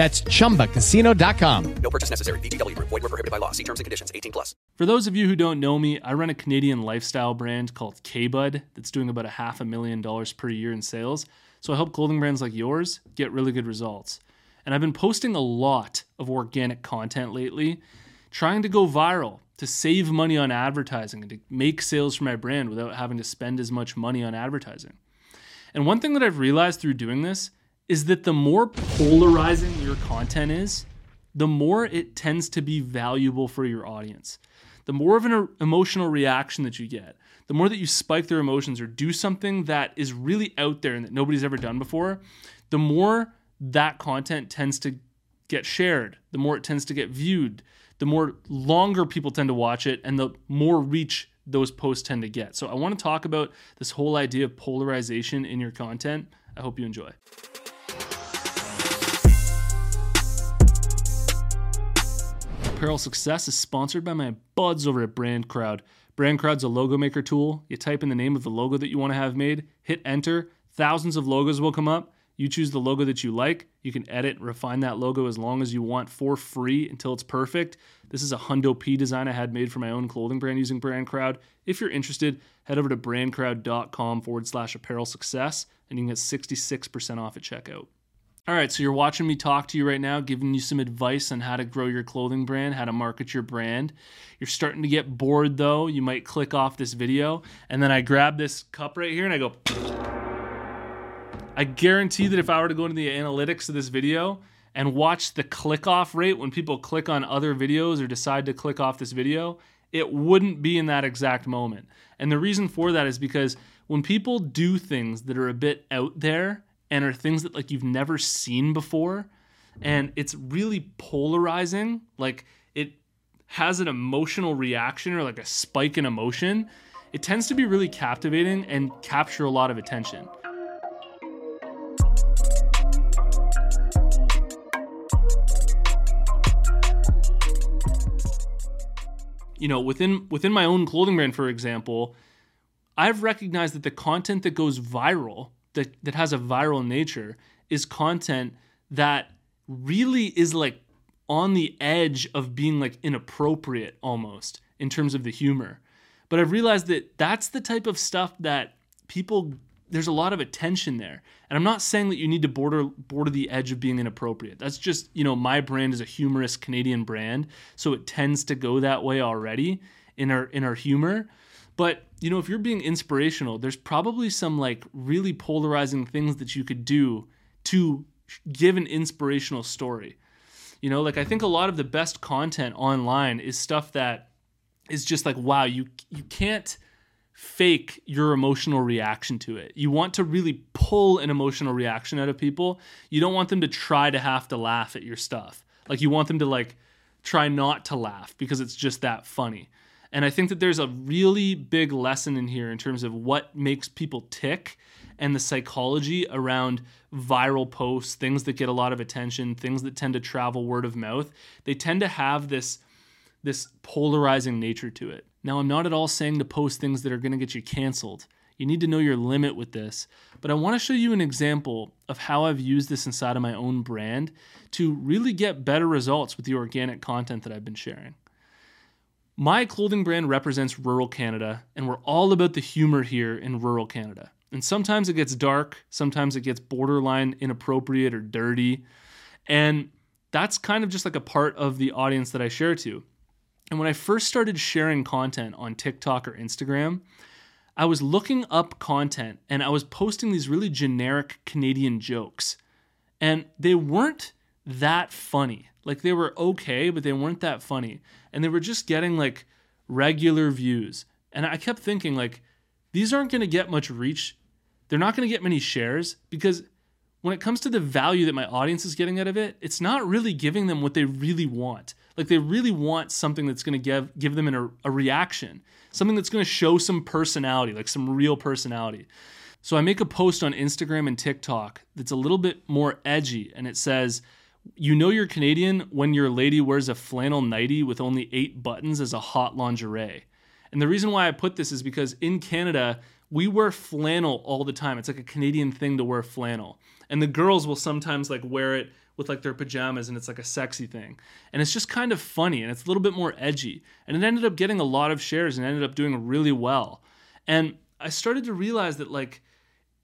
That's chumbacasino.com. No purchase necessary. VGW Group. Void were prohibited by law. See terms and conditions. 18 plus. For those of you who don't know me, I run a Canadian lifestyle brand called K-Bud that's doing about a half a million dollars per year in sales. So I help clothing brands like yours get really good results. And I've been posting a lot of organic content lately, trying to go viral, to save money on advertising and to make sales for my brand without having to spend as much money on advertising. And one thing that I've realized through doing this is that the more polarizing your content is, the more it tends to be valuable for your audience. The more of an er, emotional reaction that you get, the more that you spike their emotions or do something that is really out there and that nobody's ever done before, the more that content tends to get shared, the more it tends to get viewed, the more longer people tend to watch it, and the more reach those posts tend to get. So I want to talk about this whole idea of polarization in your content. I hope you enjoy. Apparel Success is sponsored by my buds over at Brand Crowd. Brand Crowd's a logo maker tool. You type in the name of the logo that you want to have made, hit enter, thousands of logos will come up. You choose the logo that you like. You can edit, refine that logo as long as you want for free until it's perfect. This is a Hundo P design I had made for my own clothing brand using Brand Crowd. If you're interested, head over to brandcrowd.com forward slash apparel success and you can get 66% off at checkout. All right, so you're watching me talk to you right now, giving you some advice on how to grow your clothing brand, how to market your brand. You're starting to get bored though. You might click off this video, and then I grab this cup right here and I go. I guarantee that if I were to go into the analytics of this video and watch the click off rate when people click on other videos or decide to click off this video, it wouldn't be in that exact moment. And the reason for that is because when people do things that are a bit out there and are things that like you've never seen before. And it's really polarizing, like it has an emotional reaction or like a spike in emotion, it tends to be really captivating and capture a lot of attention. you know within within my own clothing brand for example i've recognized that the content that goes viral that that has a viral nature is content that really is like on the edge of being like inappropriate almost in terms of the humor but i've realized that that's the type of stuff that people there's a lot of attention there. And I'm not saying that you need to border border the edge of being inappropriate. That's just, you know, my brand is a humorous Canadian brand, so it tends to go that way already in our in our humor. But, you know, if you're being inspirational, there's probably some like really polarizing things that you could do to give an inspirational story. You know, like I think a lot of the best content online is stuff that is just like wow, you you can't fake your emotional reaction to it. You want to really pull an emotional reaction out of people. You don't want them to try to have to laugh at your stuff. Like you want them to like try not to laugh because it's just that funny. And I think that there's a really big lesson in here in terms of what makes people tick and the psychology around viral posts, things that get a lot of attention, things that tend to travel word of mouth. They tend to have this this polarizing nature to it. Now, I'm not at all saying to post things that are going to get you canceled. You need to know your limit with this. But I want to show you an example of how I've used this inside of my own brand to really get better results with the organic content that I've been sharing. My clothing brand represents rural Canada, and we're all about the humor here in rural Canada. And sometimes it gets dark, sometimes it gets borderline inappropriate or dirty. And that's kind of just like a part of the audience that I share to. And when I first started sharing content on TikTok or Instagram, I was looking up content and I was posting these really generic Canadian jokes. And they weren't that funny. Like they were okay, but they weren't that funny. And they were just getting like regular views. And I kept thinking like these aren't going to get much reach. They're not going to get many shares because when it comes to the value that my audience is getting out of it, it's not really giving them what they really want. Like they really want something that's going to give give them an, a, reaction, something that's going to show some personality, like some real personality. So I make a post on Instagram and TikTok that's a little bit more edgy, and it says, "You know you're Canadian when your lady wears a flannel nightie with only eight buttons as a hot lingerie." And the reason why I put this is because in Canada we wear flannel all the time. It's like a Canadian thing to wear flannel. And the girls will sometimes like wear it with like their pajamas and it's like a sexy thing. And it's just kind of funny and it's a little bit more edgy. And it ended up getting a lot of shares and ended up doing really well. And I started to realize that like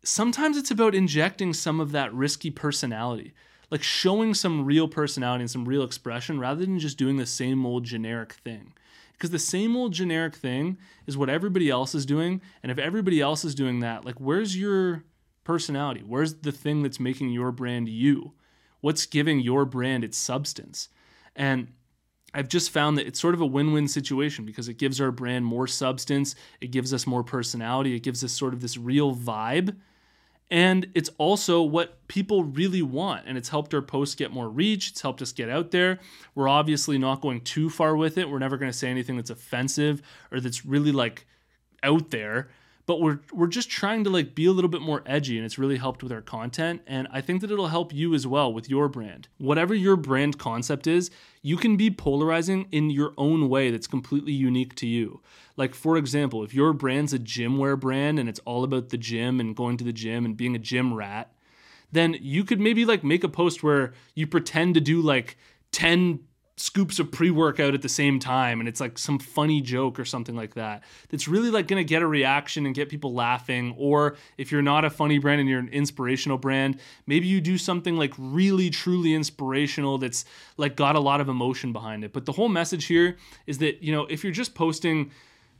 sometimes it's about injecting some of that risky personality. Like showing some real personality and some real expression rather than just doing the same old generic thing. Because the same old generic thing is what everybody else is doing and if everybody else is doing that like where's your personality? Where's the thing that's making your brand you? What's giving your brand its substance? And I've just found that it's sort of a win win situation because it gives our brand more substance, it gives us more personality, it gives us sort of this real vibe and it's also what people really want. And it's helped our posts get more reach. It's helped us get out there. We're obviously not going too far with it. We're never going to say anything that's offensive or that's really like out there but we're we're just trying to like be a little bit more edgy and it's really helped with our content and I think that it'll help you as well with your brand. Whatever your brand concept is, you can be polarizing in your own way that's completely unique to you. Like for example, if your brand's a gym wear brand and it's all about the gym and going to the gym and being a gym rat, then you could maybe like make a post where you pretend to do like 10 scoops of pre-workout at the same time and it's like some funny joke or something like that that's really like going to get a reaction and get people laughing. Or if you're not a funny brand and you're an inspirational brand maybe you do something like really truly inspirational that's like got a lot of emotion behind it. But the whole message here is that you know if you're just posting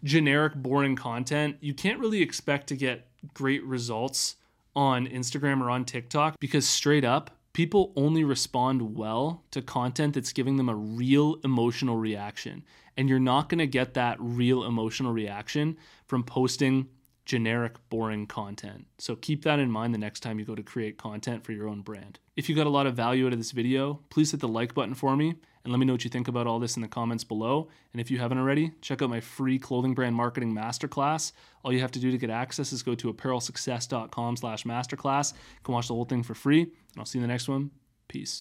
generic boring content you can't really expect to get great results on Instagram or on TikTok because straight up people only respond well to content that's giving them a real emotional reaction. And you're not going to get that real emotional reaction from posting generic, boring content. So keep that in mind the next time you go to create content for your own brand. If you got a lot of value out of this video, please hit the like button for me and let me know what you think about all this in the comments below. And if you haven't already, check out my free clothing brand marketing masterclass. All you have to do to get access is go to apparelsuccess.com slash masterclass. You can watch the whole thing for free. And I'll see you in the next one. Peace.